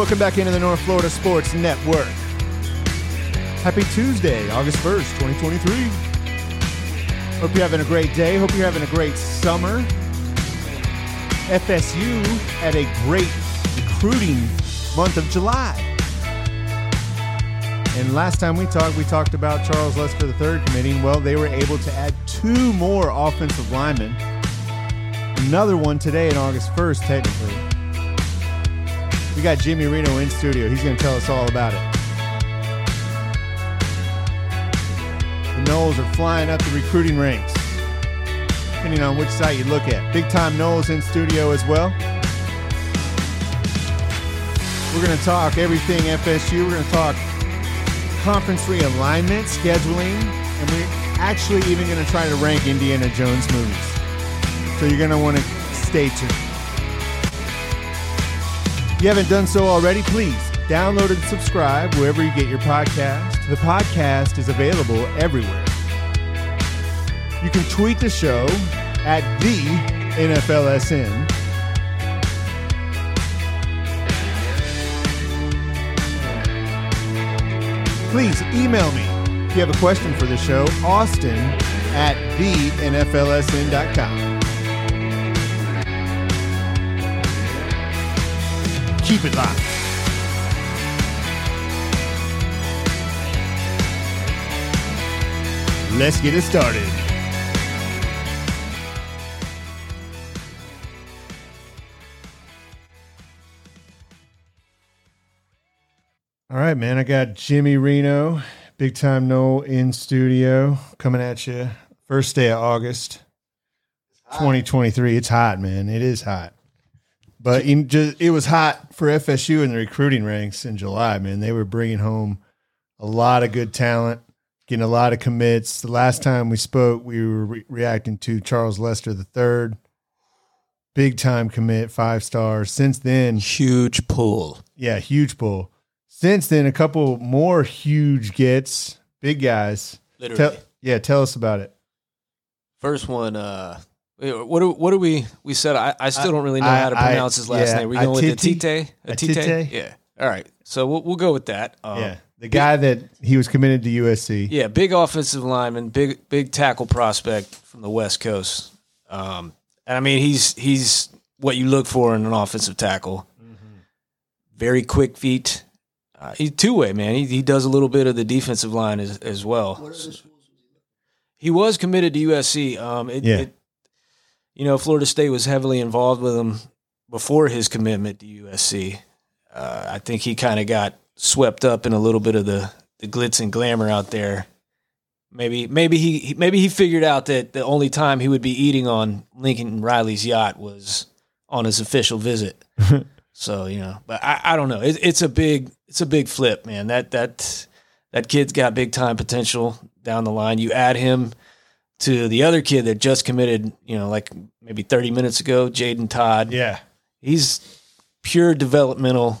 welcome back into the North Florida Sports Network. Happy Tuesday, August 1st, 2023. Hope you're having a great day. Hope you're having a great summer. FSU had a great recruiting month of July. And last time we talked, we talked about Charles Lester III committing. Well, they were able to add two more offensive linemen. Another one today on August 1st, technically. We got Jimmy Reno in studio. He's going to tell us all about it. The Noles are flying up the recruiting ranks, depending on which site you look at. Big time Noles in studio as well. We're going to talk everything FSU. We're going to talk conference realignment, scheduling, and we're actually even going to try to rank Indiana Jones movies. So you're going to want to stay tuned. You haven't done so already, please download and subscribe wherever you get your podcast. The podcast is available everywhere. You can tweet the show at the NFLSN. Please email me if you have a question for the show, Austin at thenflsn.com. Keep it live. Let's get it started. All right, man. I got Jimmy Reno, big time no in studio, coming at you. First day of August, 2023. It's hot, man. It is hot. But in just, it was hot for FSU in the recruiting ranks in July, man. They were bringing home a lot of good talent, getting a lot of commits. The last time we spoke, we were re- reacting to Charles Lester III, big time commit, five stars. Since then, Huge pull. yeah, huge pull. Since then, a couple more huge gets, big guys. Literally. Tell, yeah, tell us about it. First one, uh, what do, what do we we said? I, I still don't really know I- how to I- pronounce his last yeah, name. We going with Atiti? Atite? Atite? Atite? Yeah. All right. So we'll we'll go with that. Um, yeah, the guy that he was committed to USC. Yeah, big offensive lineman, big big tackle prospect from the West Coast. Um, and I mean, he's he's what you look for in an offensive tackle. Very quick feet. Uh, he's two way man. He he does a little bit of the defensive line as as well. He was committed to USC. Um, it, Yeah. it, you know, Florida State was heavily involved with him before his commitment to USC. Uh, I think he kind of got swept up in a little bit of the, the glitz and glamour out there. Maybe maybe he maybe he figured out that the only time he would be eating on Lincoln Riley's yacht was on his official visit. so you know, but I, I don't know. It, it's a big it's a big flip, man. That that that kid's got big time potential down the line. You add him to the other kid that just committed, you know, like maybe 30 minutes ago, Jaden Todd. Yeah, He's pure developmental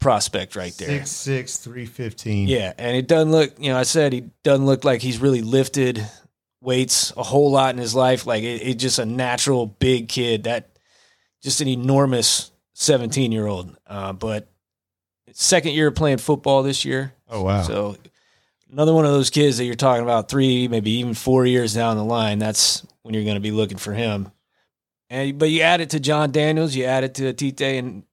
prospect right there. six six three fifteen. Yeah, and it doesn't look, you know, I said he doesn't look like he's really lifted weights a whole lot in his life. Like it, it's just a natural big kid that just an enormous 17 year old. Uh, but second year playing football this year. Oh wow. So another one of those kids that you're talking about three, maybe even four years down the line. That's when you're going to be looking for him. And but you add it to John Daniels, you add it to Tite, and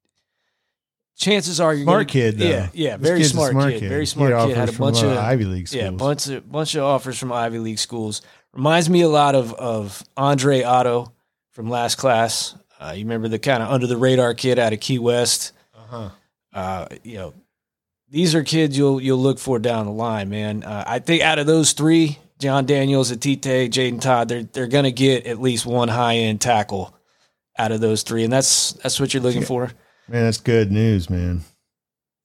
chances are you're smart gonna, kid though. Yeah, yeah, This very a smart, kid, very smart He kid. Had a bunch uh, of Ivy League schools. yeah, bunch of bunch of offers from Ivy League schools. Reminds me a lot of of Andre Otto from last class. Uh, you remember the kind of under the radar kid out of Key West. Uh-huh. Uh, you know, these are kids you'll you'll look for down the line, man. Uh, I think out of those three, John Daniels, Atite, Jaden Todd, they're they're gonna get at least one high end tackle out of those three, and that's that's what you're looking for. Man, that's good news, man.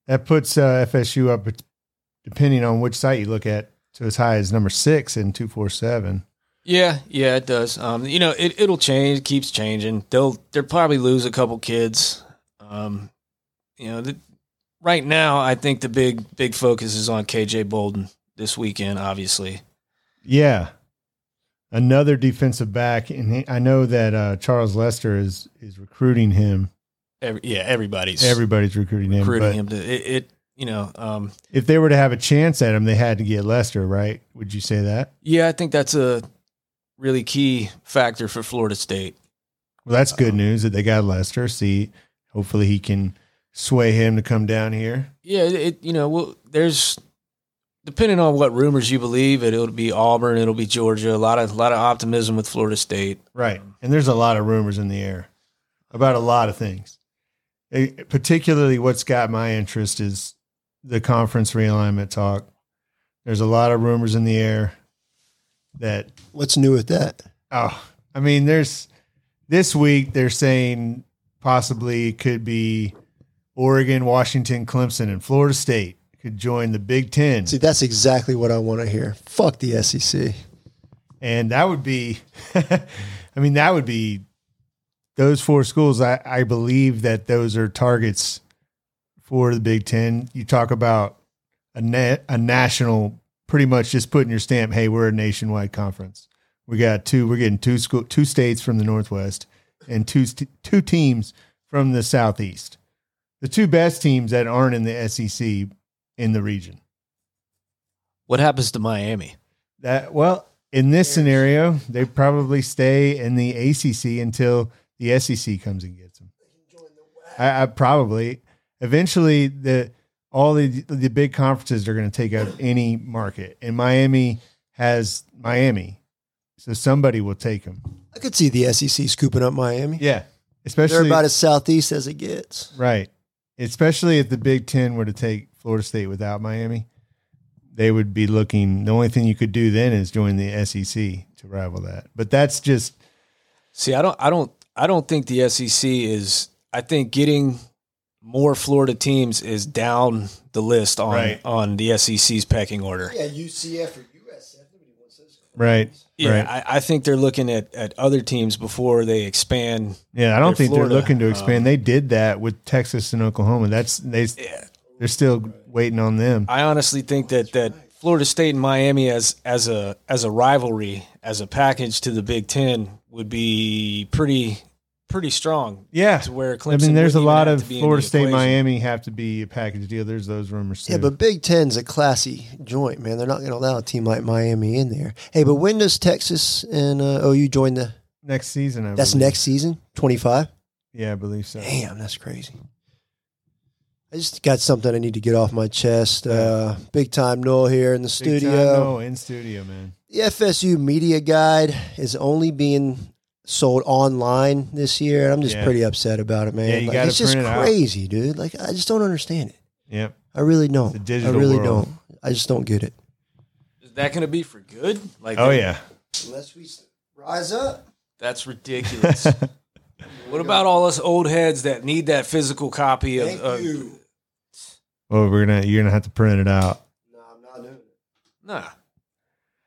That puts uh, FSU up, depending on which site you look at, to as high as number six in two four seven. Yeah, yeah, it does. Um, you know, it it'll change, it keeps changing. They'll they'll probably lose a couple kids. Um, you know, the, right now I think the big big focus is on KJ Bolden this weekend, obviously. Yeah, another defensive back, and he, I know that uh, Charles Lester is is recruiting him Every, yeah, everybody's Everybody's recruiting him. recruiting but him to it, it. You know, um, if they were to have a chance at him, they had to get Lester, right? Would you say that? yeah, I think that's a really key factor for Florida State. Well, that's good Um, news that they got Lester. See, hopefully he can sway him to come down here. Yeah, it, it you know, well, there's depending on what rumors you believe, it, it'll be Auburn, it'll be Georgia. A lot of a lot of optimism with Florida State. Right. And there's a lot of rumors in the air about a lot of things. Eh, particularly what's got my interest is the conference realignment talk. There's a lot of rumors in the air that What's new with that? oh, I mean there's this week they're saying possibly it could be Oregon, Washington, Clemson and Florida State could join the Big 10. See, that's exactly what I want to hear. Fuck the SEC. and that would be i mean that would be those four schools I, I believe that those are targets for the big ten you talk about a net a national pretty much just putting your stamp hey we're a nationwide conference we got two we're getting two school two states from the northwest and two st- two teams from the southeast the two best teams that aren't in the sec in the region What happens to Miami? That well, in this scenario, they probably stay in the ACC until the SEC comes and gets them. I, I probably eventually the all the the big conferences are going to take up any market, and Miami has Miami, so somebody will take them. I could see the SEC scooping up Miami. Yeah, They're especially about as southeast as it gets. right, especially if the Big Ten were to take Florida State without Miami. They would be looking. The only thing you could do then is join the SEC to rival that. But that's just See, I don't, I don't, I don't think the SEC is. I think getting more Florida teams is down the list on Right. on the SEC's pecking order. Yeah, UCF or right. Yeah, right. I, I think they're looking at, at other teams before they expand. Yeah, I don't think Florida. they're looking to expand. Um, they did that with Texas and Oklahoma. That's they Yeah. they're still waiting on them. I honestly think that that Florida State and Miami as as a as a rivalry as a package to the Big Ten would be pretty pretty strong. Yeah. to where I mean, there's a lot of to be in Florida State, equation. Miami have to be a package deal. There's those rumors too. Yeah, but Big Ten's a classy joint, man. They're not going to allow a team like Miami in there. Hey, but when does Texas and uh, OU join the? next season, I That's believe. next season, twenty five. Yeah, I believe so. Damn, that's crazy. I just got something I need to get off my chest. Uh, big time Nole here in the Big studio. time, no, in studio, man. The FSU media guide is only being sold online this year. And I'm just Yeah. pretty upset about it, man. Yeah, you like, gotta it's just print it out. crazy, dude. Like I just don't understand it. Yep. I really don't. It's a I digital really world. don't. I just don't get it. Is that going to be for good? Like, Oh yeah. Unless we rise up. that's ridiculous. what about all us old heads that need that physical copy of? Thank of you. Well, we're gonna you're gonna have to print it out. No, I'm not doing it. Nah.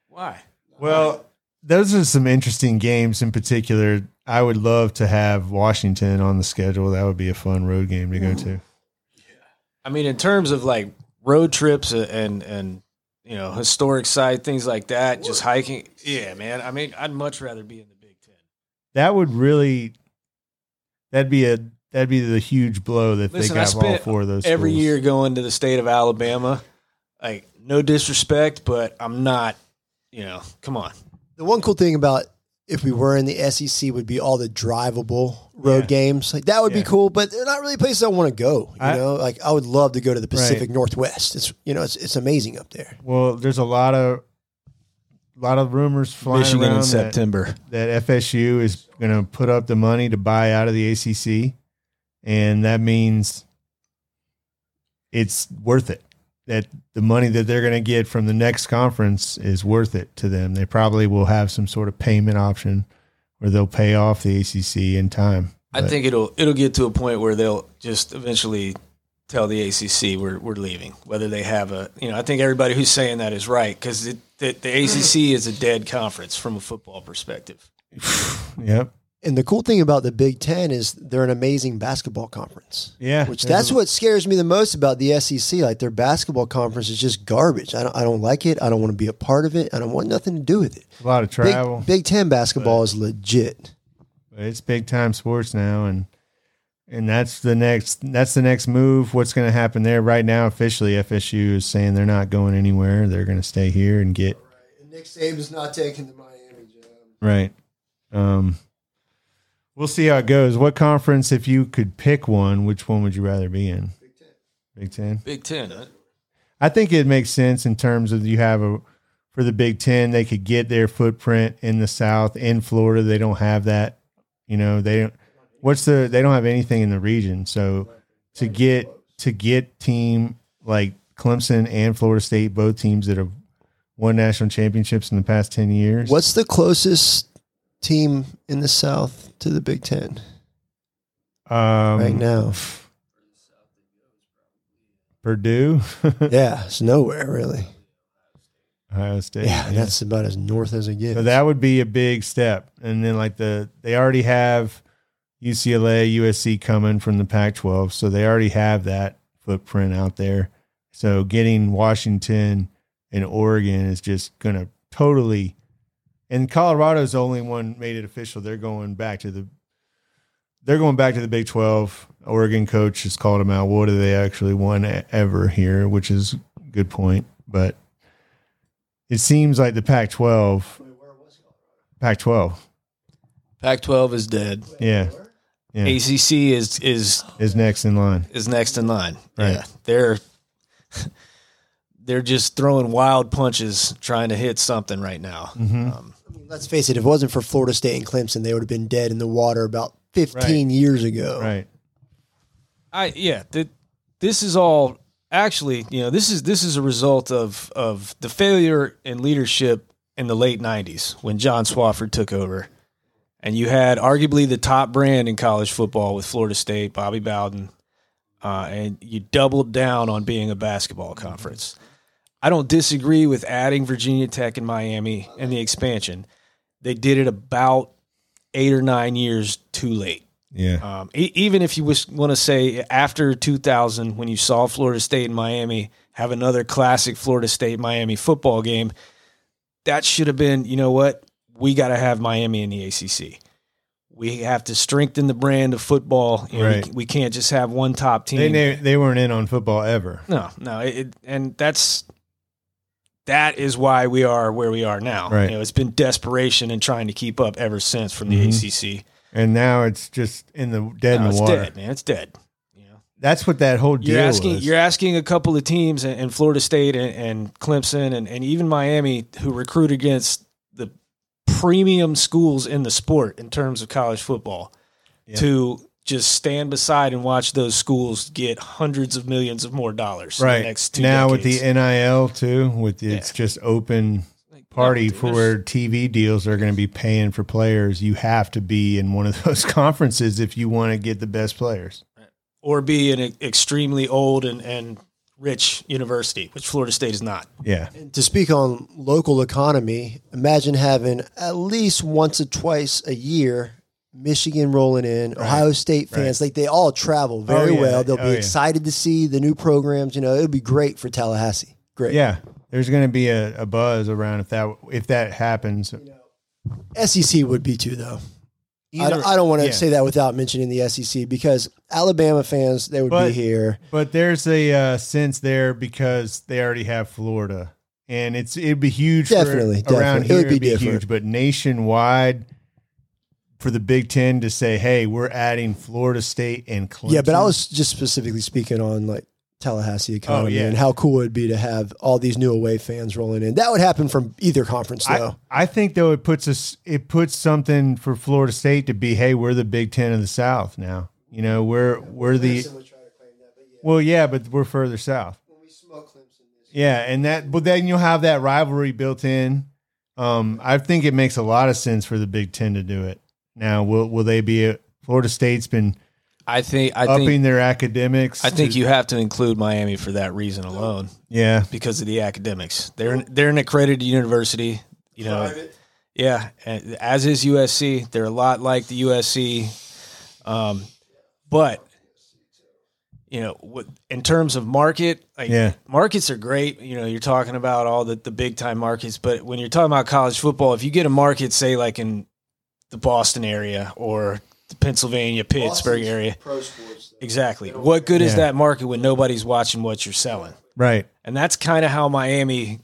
Why? Well, those are some interesting games. In particular, I would love to have Washington on the schedule. That would be a fun road game to go to. Yeah. I mean, in terms of like road trips and and you know historic site things like that, just hiking. Yeah, man. I mean, I'd much rather be in the Big Ten. That would really that'd be a that'd be the huge blow that Listen, they got all four of those every schools. year going to the state of Alabama. Like, no disrespect, but I'm not. You know, come on. The one cool thing about if we were in the SEC would be all the drivable road Yeah. games. Like that would Yeah. be cool, but they're not really places I want to go. You I- know, like I would love to go to the Pacific Right. Northwest. It's you know, it's it's amazing up there. Well, there's a lot of a lot of rumors flying Michigan around in that, September. that FSU is going to put up the money to buy out of the ACC, and that means it's worth it. That the money that they're going to get from the next conference is worth it to them. They probably will have some sort of payment option where they'll pay off the ACC in time. I But- think it'll it'll get to a point where they'll just eventually tell the ACC we're we're leaving. Whether they have a you know, I think everybody who's saying that is right because the, the ACC is a dead conference from a football perspective. Yep. And the cool thing about the Big Ten is they're an amazing basketball conference. Yeah. Which that's what scares me the most about the SEC. Like their basketball conference is just garbage. I don't I don't like it. I don't want to be a part of it. I don't want nothing to do with it. a lot of travel. Big, Big Ten basketball is legit. It's big time sports now, and and that's the next that's the next move. What's going to happen there? Right now, officially, FSU is saying they're not going anywhere. They're going to stay here and get And Nick Saban's not taking the Miami job. right. Um, we'll see how it goes. What conference, if you could pick one, which one would you rather be in? Big Ten. Big Ten. Big huh? I think it makes sense in terms of you have a for the Big Ten, they could get their footprint in the South. In Florida, they don't have that. You know, they don't. What's the? They don't have anything in the region. So to get to get team like Clemson and Florida State, both teams that have won national championships in the past ten years. What's the closest team in the South to the Big Ten um, right now? Purdue, yeah, it's nowhere really. Ohio State. Yeah, that's about as north as it gets. So that would be a big step. And then like the they already have UCLA, USC coming from the Pac-12, so they already have that footprint out there. So getting Washington and Oregon is just going to totally and Colorado's the only one made it official. They're going back to the they're going back to the Big 12. Oregon coach has called them out. What do they actually won ever here, which is a good point, but it seems like the Pac-12 Pac-12. Pac-12 is dead. Yeah. Yeah. ACC is is Is next in line. is next in line. Right. Yeah, they're they're just throwing wild punches, trying to hit something right now. Mm-hmm. Um, Let's face it, if it wasn't for Florida State and Clemson, they would have been dead in the water about 15 years ago. Right. I yeah, th- this is all actually, you know, this is this is a result of of the failure in leadership in the late '90s when John Swofford took over, and you had arguably the top brand in college football with Florida State, Bobby Bowden, uh, and you doubled down on being a basketball conference. I don't disagree with adding Virginia Tech and Miami and the expansion. They did it about eight or nine years too late. Yeah. Um, e- even if you want to say after 2000, when you saw Florida State and Miami have another classic Florida State Miami football game, that should have been, you know what? We got to have Miami in the ACC. We have to strengthen the brand of football. Right. we, we can't just have one top team. They, they they weren't in on football ever. No, no, it- and that's that is why we are where we are now. Right. You know, it's been desperation and trying to keep up ever since from the mm-hmm. ACC. And now it's just in the dead No, in it's the water. dead, man. It's dead. You know, That's what that whole deal you're asking was. you're asking a couple of teams in, in Florida State and, and Clemson and, and even Miami who recruit against the premium schools in the sport in terms of college football Yeah. to just stand beside and watch those schools get hundreds of millions of more dollars in right the next two now with the NIL too, with the, it's Yeah. just open party no, dude, for where TV deals are going to be paying for players. You have to be in one of those conferences if you want to get the best players. or be an extremely old and, and rich university, which Florida State is not. Yeah. To speak on local economy, imagine having at least once or twice a year Michigan rolling in, Ohio State fans, like they all travel very Oh, yeah. well. They'll Oh, be yeah. excited to see the new programs. You know, it'll be great for Tallahassee. Great. Yeah. There's going to be a, a buzz around if that if that happens. SEC would be too, though. I Either- don't, I don't want to yeah. say that without mentioning the SEC because Alabama fans, they would But- be here. But there's a uh, sense there because they already have Florida, and it's it'd be huge. Definitely, for, around definitely. It here. would be it'd be huge, but nationwide for the Big Ten to say, "Hey, we're adding Florida State and Clemson." Yeah, but I was just specifically speaking on like Tallahassee economy Oh, yeah. and how cool it would be to have all these new away fans rolling in. That would happen from either conference, though. I think though it puts us it puts something for Florida State to be, hey, we're the Big Ten of the South now. You know, we're we're the well, yeah, but we're further south. Yeah, and that but then you'll have that rivalry built in. Um, I think it makes a lot of sense for the Big Ten to do it. Now, will will they be? A, Florida State's been I think I upping think their academics. I think to- you have to include Miami for that reason alone yeah, because of the academics. They're an, they're an accredited university, you know. Yeah, and as is USC. They're a lot like the USC, um, but you know, what, in terms of market, like Yeah. markets are great. You know, you're talking about all the the big time markets, but when you're talking about college football, if you get a market, say like in the Boston area or the Pennsylvania, Pittsburgh Boston's area. Pro sports. though. Exactly. What good is Yeah. that market when nobody's watching what you're selling? Right. And that's kind of how Miami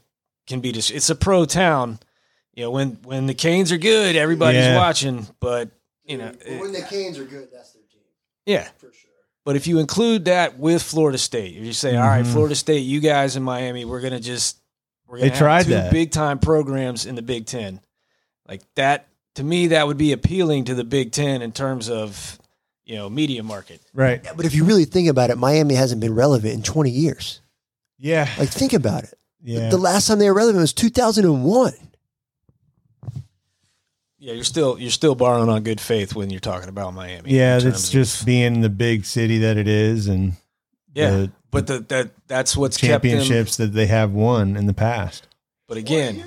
can be. Dis- it's a pro town. You know, when when the Canes are good, everybody's Yeah. watching. But you know, But when the Canes are good, that's their team yeah. for sure. But if you include that with Florida State, if you say, all right, Mhm. Florida State, you guys in Miami, we're gonna just we're gonna tried have two that. big time programs in the Big Ten. Like that to me, that would be appealing to the Big Ten in terms of you know media market. Right. Yeah, but if you really think about it, Miami hasn't been relevant in 20 years. Yeah. Like, think about it. Yeah. The last time they were relevant was 2001. Yeah, you're still you're still borrowing on good faith when you're talking about Miami. yeah. in That's just of- being the big city that it is and yeah. the but the, that that's what's kept them. championships that they have won in the past. But again,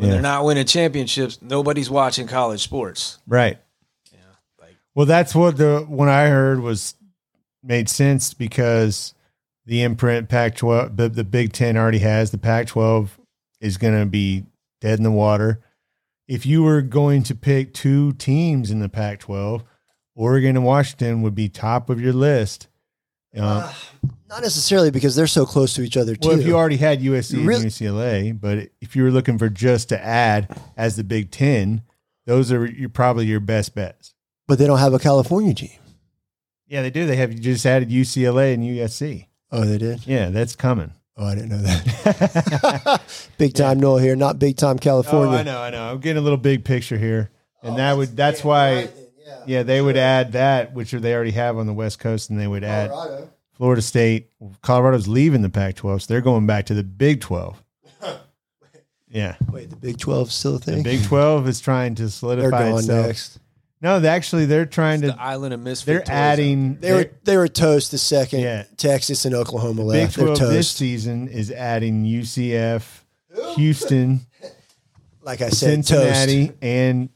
when Yeah. they're not winning championships, nobody's watching college sports. Right. Yeah, like Well, that's what the when I heard was made sense because the imprint Pac-12, the, the Big Ten already has the Pac-12 is going to be dead in the water. If you were going to pick two teams in the Pac-12, Oregon and Washington would be top of your list. Uh, Uh, not necessarily because they're so close to each other, too. well, if you already had USC and UCLA, but if you were looking for just to add as the Big Ten, those are your, probably your best bets. but they don't have a California team. Yeah, they do. They have just added UCLA and USC. Oh, they did? Yeah, that's coming. Oh, I didn't know that. big time Nole here, not big time California. Oh, I know, I know. I'm getting a little big picture here, and that oh, would that's why. Yeah, they would add that, which they already have on the West Coast, and they would oh, add Florida State. Colorado's leaving the Pac-12, so they're going back to the Big 12. Yeah, Wait, the Big 12 is still a thing? the thing? Big 12 is trying to they're solidify going itself. next. No, they actually they're trying the to. island of misfit. They're toys. adding. They were they were toast the second Yeah. Texas and Oklahoma Big left. They're 12 this season is adding UCF, Houston, Like I said, toast. Cincinnati, and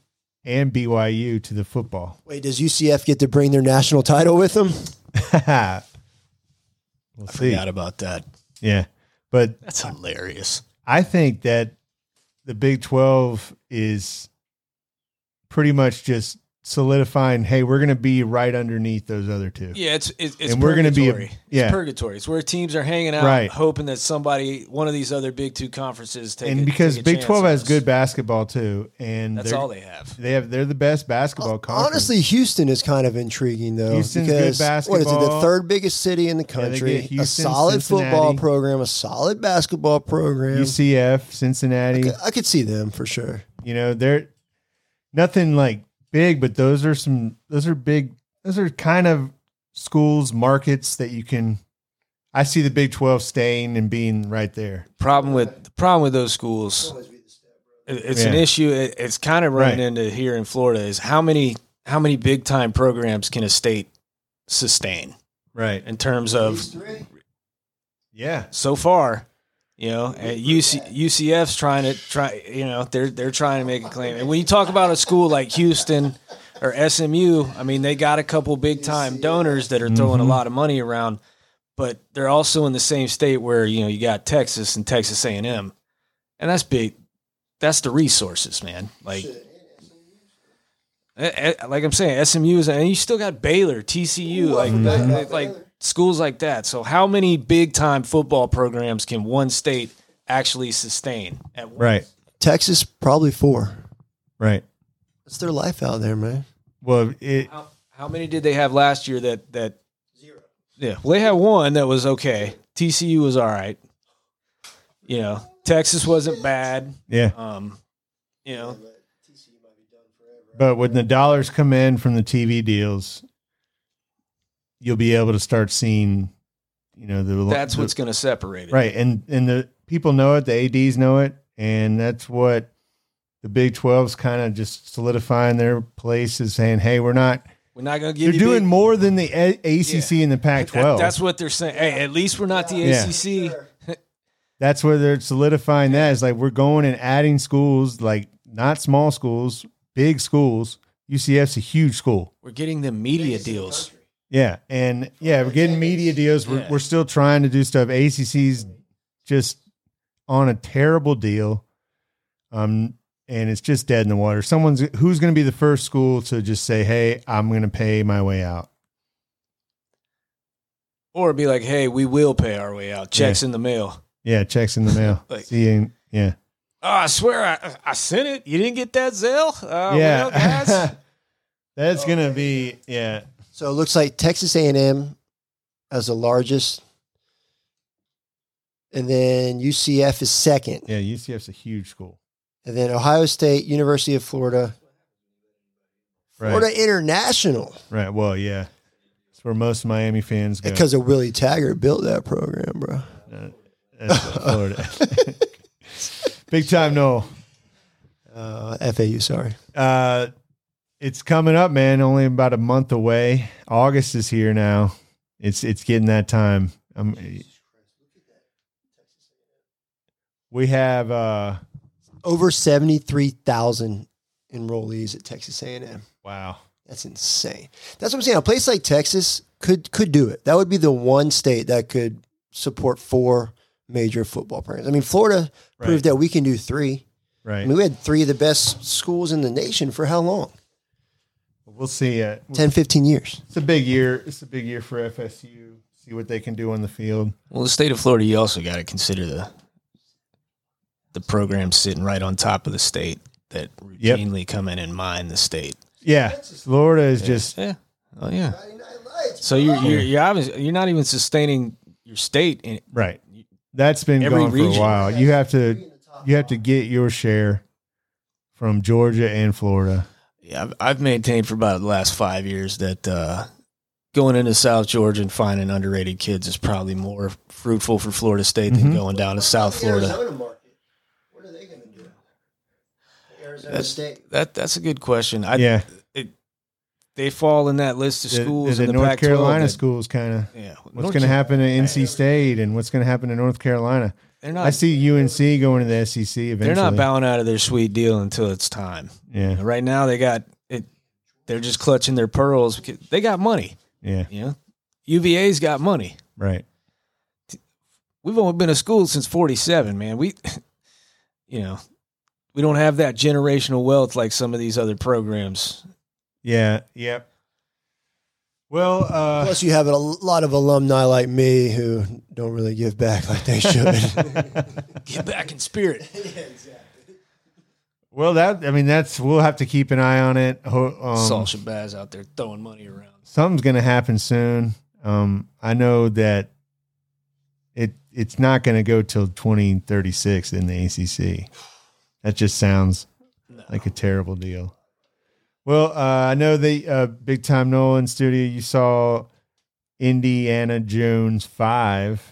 and BYU to the football. Wait, does UCF get to bring their national title with them? we'll I see. forgot about that. Yeah, but That's hilarious. I think that the Big Twelve is pretty much just solidifying. Hey, we're going to be right underneath those other two. Yeah, it's it's, it's And we're gonna be a- purgatory. yeah. It's purgatory. It's where teams are hanging out, Right. hoping that somebody, one of these other Big Two conferences, take and a- because take a Big Twelve has us. good basketball too, and That's they're- all they have. They have. They're the best basketball conference. Honestly, Houston is kind of intriguing though. Houston's good because What is it? The third biggest city in the they country. get a Houston, solid football program, a solid basketball program. UCF, Cincinnati. I could see them for sure. You know, they're nothing like big, but those are some. Those are big. Those are kind of schools, markets that you can. I see the Big Twelve staying and being right there. Problem with the problem with those schools, it- it's an issue. It, it's kind of running Right. into here in Florida is how many how many big time programs can a state sustain Right. in terms of Yeah. so far. You know, and UC, UCF's trying to try. You know, they're they're trying to make a claim. And when you talk about a school like Houston or SMU, I mean, they got a couple big time donors that are throwing a Mhm. lot of money around, but they're also in the same state where you know you got Texas and Texas A and M, and that's big. That's the resources, man. Like. eh, eh, Like I'm saying, SMU is, and you still got Baylor, TCU, like like, like schools like that. So, how many big time football programs can one state actually sustain at once? Right. Texas probably four. Right. It's their life out there, man. Well, it. How, how many did they have last year? That that zero. Yeah, well, they had one that was okay. TCU was all right. You know, Texas wasn't bad. Yeah. Um, you know, But when the dollars come in from the TV deals, you'll be able to start seeing, you know, the that's the- what's going to separate it. right, and and the people know it, the ads know it, and that's what the Big 12's kind of just solidifying their place is saying, hey, we're not. We're not going to give. You They're doing big- more than the A- ACC and the That- Pac-12. that's what they're saying. Hey, at least we're not the Yeah. ACC. that's where they're solidifying that. Is like we're going and adding schools, like not small schools, big schools. UCF's a huge school. We're getting them media deals. Yeah, and yeah, we're getting media deals. We're, Yeah. we're still trying to do stuff. ACC's just on a terrible deal. Um, and it's just dead in the water. Someone's who's going to be the first school to just say, "Hey, I'm going to pay my way out." Or be like, hey, we will pay our way out. Checks in the mail. Yeah, checks in the mail. Like- Seeing, yeah, Oh, I swear I, I sent it. You didn't get that Zell? Uh, yeah. Well, guys. That's going to be yeah. So it looks like Texas A&M as the largest, and then UCF is second, Yeah, UCF's a huge school. and then Ohio State, University of Florida, Right. Florida International, Right. Well, yeah. It's where most Miami fans go. because of Willie Taggart built that program, bro. Uh, that's Florida. Big time no. Uh, FAU, sorry. Uh it's coming up, man. Only about a month away. August is here now. It's it's getting that time. Um, we have uh Over seventy three thousand enrollees at Texas A&M. wow. That's insane. That's what I'm saying. A place like Texas could could do it. That would be the one state that could support four major football programs. I mean, Florida Right. proved that we can do three. I Right. mean, we had three of the best schools in the nation for how long? We'll see. Uh, 10, 15 years. it's a big year. It's a big year for FSU. See what they can do on the field. Well, the state of Florida, you also got to consider the the program sitting right on top of the state that Yep. routinely come in and mine the state. Yeah. Florida is just Yeah. Oh yeah. So you're you're you're, obviously, you're not even sustaining your state. In, Right. That's been Every going for a while. You have to you have to get your share from Georgia and Florida. Yeah, I've, I've maintained for about the last five years that uh, going into South Georgia and finding underrated kids is probably more fruitful for Florida State than Mhm. going down to South Florida. market. What are they going to do? Arizona That's- State. That that's a good question. I, yeah. they fall in that list of The, schools the in the North Pac-12 Carolina that- schools kind of Yeah, what's going to happen at NC State and what's going to happen to North Carolina. They're not. I see UNC going to the SEC eventually. They're not bowing out of their sweet deal until it's time. Yeah. Right now, they got it. They're just clutching their pearls. because They got money. Yeah. Know, UVA's got money. Right. We've only been a school since '47, man. We, you know, we don't have that generational wealth like some of these other programs. Yeah. Yep. Well, uh, Plus, you have a lot of alumni like me who don't really give back like they should. give back in spirit. well, that I mean, that's we'll have to keep an eye on it. Ho- Um, Saul Shabazz out there throwing money around. something's going to happen soon. Um, I know that it it's not going to go till 2036 in the ACC. That just sounds like a terrible deal. Well, uh, I know the uh, big time Nolan studio. You saw Indiana Jones five,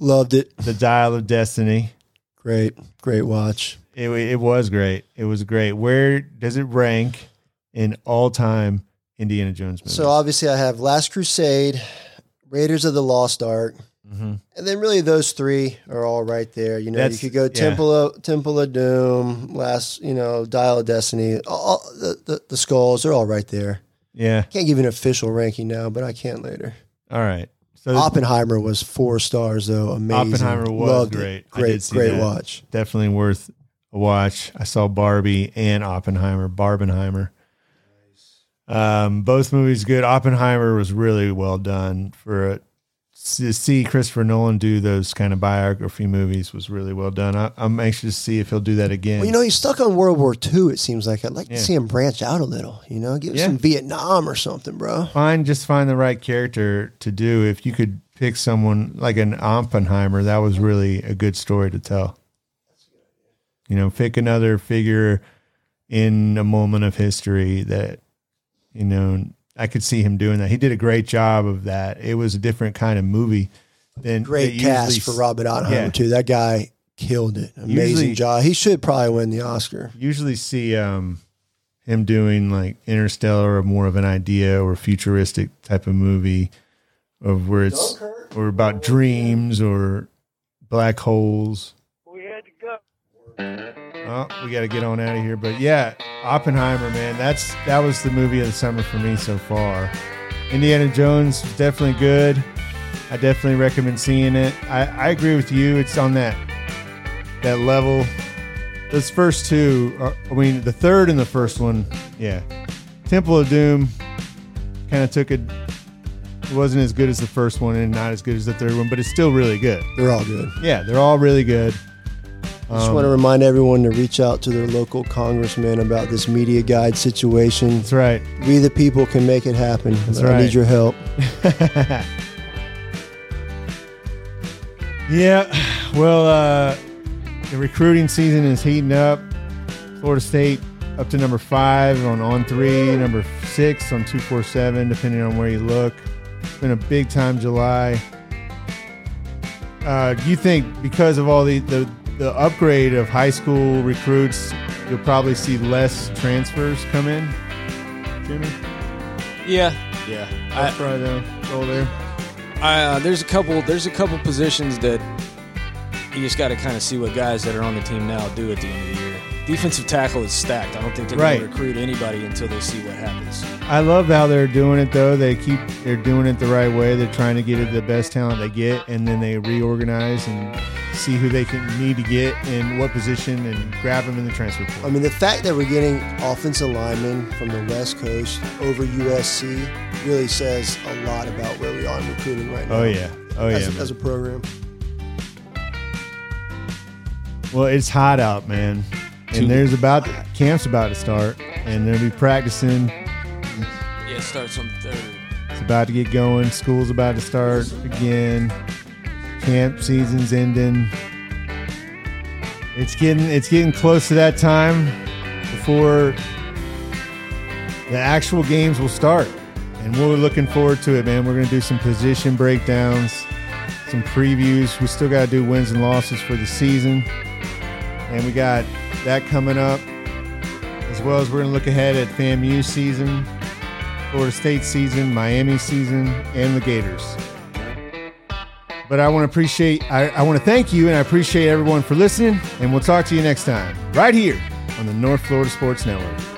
Loved it. the Dial of Destiny. Great, great watch. It it was great. It was great. Where does it rank in all time Indiana Jones movies? So obviously, I have Last Crusade, Raiders of the Lost Ark, Mhm. and then really those three are all right there. You know, That's- you could go yeah. Temple of Temple of Doom, Last, you know, Dial of Destiny. All the, the the skulls, they're all right there. yeah. Can't give you an official ranking now, but I can later. All right. So Oppenheimer was four stars though. Amazing. Oppenheimer was Loved it. great. I Great, great that. watch. definitely worth a watch. I saw Barbie and Oppenheimer, Barbenheimer. Um, both movies good. Oppenheimer was really well done for a, to see Christopher Nolan do those kind of biography movies was really well done. I, I'm anxious to see if he'll do that again. Well, you know, he's stuck on World War II. It seems like I'd like Yeah. to see him branch out a little. You know, give us Yeah. some Vietnam or something, bro. find just find the right character to do. If you could pick someone like an Oppenheimer, that was really a good story to tell. You know, pick another figure in a moment of history that you know I could see him doing that. He did a great job of that. It was a different kind of movie than Great cast usually- for Robert Oppenheimer Yeah. too. That guy killed it. Amazing Usually- job. He should probably win the Oscar. usually see um, him doing like Interstellar or more of an idea or futuristic type of movie of where it's or about dreams or black holes. We had to go. Oh, we got to get on out of here. But yeah, Oppenheimer, man, that's that was the movie of the summer for me so far. Indiana Jones definitely good. I definitely recommend seeing it. I, I agree with you. It's on that that level those first two. Are, I mean, the third and the first one. Yeah, Temple of Doom kind of took it. It wasn't as good as the first one, and not as good as the third one, but it's still really good. They're all good. Yeah, they're all really good. I just want to remind everyone to reach out to their local congressman about this media guide situation. That's right. We, the people, can make it happen. That's I need your help. Yeah, well, uh, the recruiting season is heating up. Florida State up to number five on On3, number six on two four seven, depending on where you look. It's been a big time July. Uh, do you think because of all the, the the upgrade of high school recruits, you'll probably see less transfers come in, Jimmy? Yeah, yeah. That's I, probably the goal there. I, uh, there's a couple. There's a couple positions that you just got to kind of see what guys that are on the team now do at the end of the year. Defensive tackle is stacked. I don't think they're Right. going to recruit anybody until they see what happens. I love how they're doing it though. They keep they're doing it the right way. They're trying to get it the best talent they get, and then they reorganize and see who they can need to get in what position and grab them in the transfer portal. I mean, the fact that we're getting offensive linemen from the West Coast over USC really says a lot about where we are in recruiting right oh, now. Oh yeah, oh yeah. as, a, as a program. well, it's hot out, man, and there's about camp's about to start, and they'll be practicing. Yeah, it starts on the third. It's about to get going. School's about to start again. Camp season's ending. It's getting it's getting close to that time before the actual games will start. And we're looking forward to it, man. We're gonna do some position breakdowns, some previews. We still gotta do wins and losses for the season. And we got that coming up. As well as we're gonna look ahead at FAMU season, Florida State season, Miami season, and the Gators. But I want to appreciate, I, I want to thank you, and I appreciate everyone for listening. And we'll talk to you next time, right here on the North Florida Sports Network.